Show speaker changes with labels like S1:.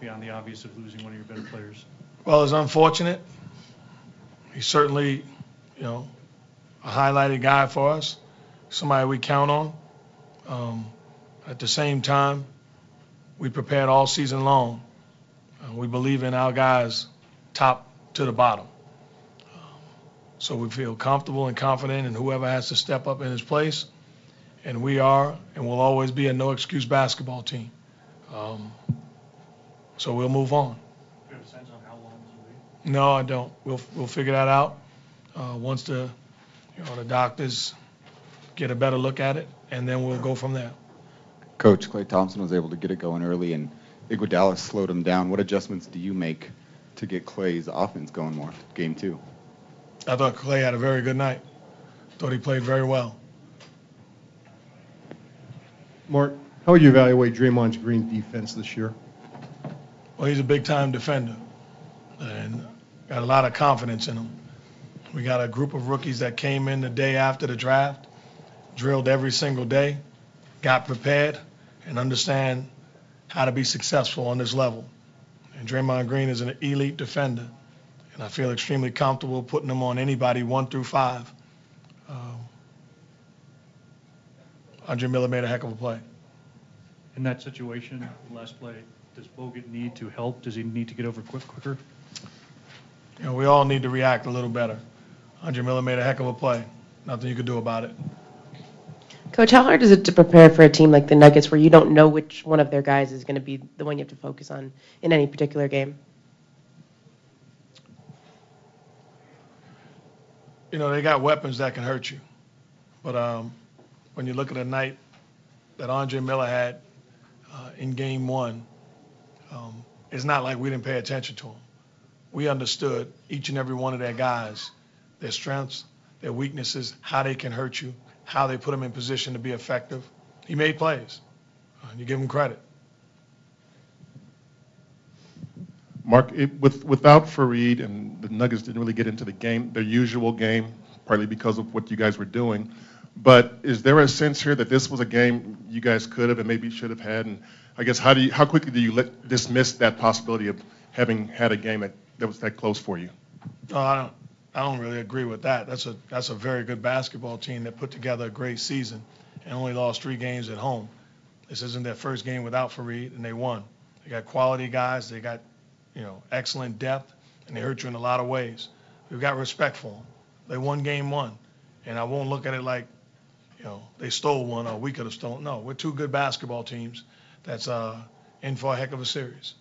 S1: beyond the obvious of losing one of your better players?
S2: Well, it's unfortunate. He's certainly, you know, a highlighted guy for us, somebody we count on. Um, at the same time, we prepared all season long. Uh, we believe in our guys, top to the bottom. Um, so we feel comfortable and confident in whoever has to step up in his place. And we are and will always be a no excuse basketball team. Um, so we'll move on.
S1: Do you have a sense on how long this will be?
S2: No, I don't. We'll, we'll figure that out uh, once the, you know, the doctors get a better look at it, and then we'll go from there.
S3: Coach Klay Thompson was able to get it going early, and Iguodala slowed him down. What adjustments do you make to get Klay's offense going more? Game two.
S2: I thought Klay had a very good night. Thought he played very well.
S4: Mark, how would you evaluate Draymond's Green defense this year?
S2: Well, he's a big time defender and got a lot of confidence in him. We got a group of rookies that came in the day after the draft, drilled every single day, got prepared, and understand how to be successful on this level. And Draymond Green is an elite defender, and I feel extremely comfortable putting him on anybody one through five. Um, Andre Miller made a heck of a play.
S1: In that situation, last play, does Bogut need to help? Does he need to get over quick, quicker?
S2: You know, we all need to react a little better. Andre Miller made a heck of a play. Nothing you could do about it.
S5: Coach, how hard is it to prepare for a team like the Nuggets where you don't know which one of their guys is going to be the one you have to focus on in any particular game?
S2: You know, they got weapons that can hurt you. But um, when you look at a night that Andre Miller had uh, in game one, um, it's not like we didn't pay attention to him. We understood each and every one of their guys, their strengths, their weaknesses, how they can hurt you, how they put them in position to be effective. He made plays. Uh, you give him credit.
S6: Mark, it, with, without Faried and the Nuggets didn't really get into the game, their usual game, partly because of what you guys were doing. But is there a sense here that this was a game you guys could have and maybe should have had? And I guess how do you, how quickly do you let, dismiss that possibility of having had a game that, that was that close for you?
S2: No, I don't. I don't really agree with that. That's a that's a very good basketball team that put together a great season and only lost three games at home. This isn't their first game without Faried, and they won. They got quality guys. They got you know excellent depth, and they hurt you in a lot of ways. We've got respect for them. They won game one, and I won't look at it like you know they stole one or we could have stolen. No, we're two good basketball teams that's uh, in for a heck of a series.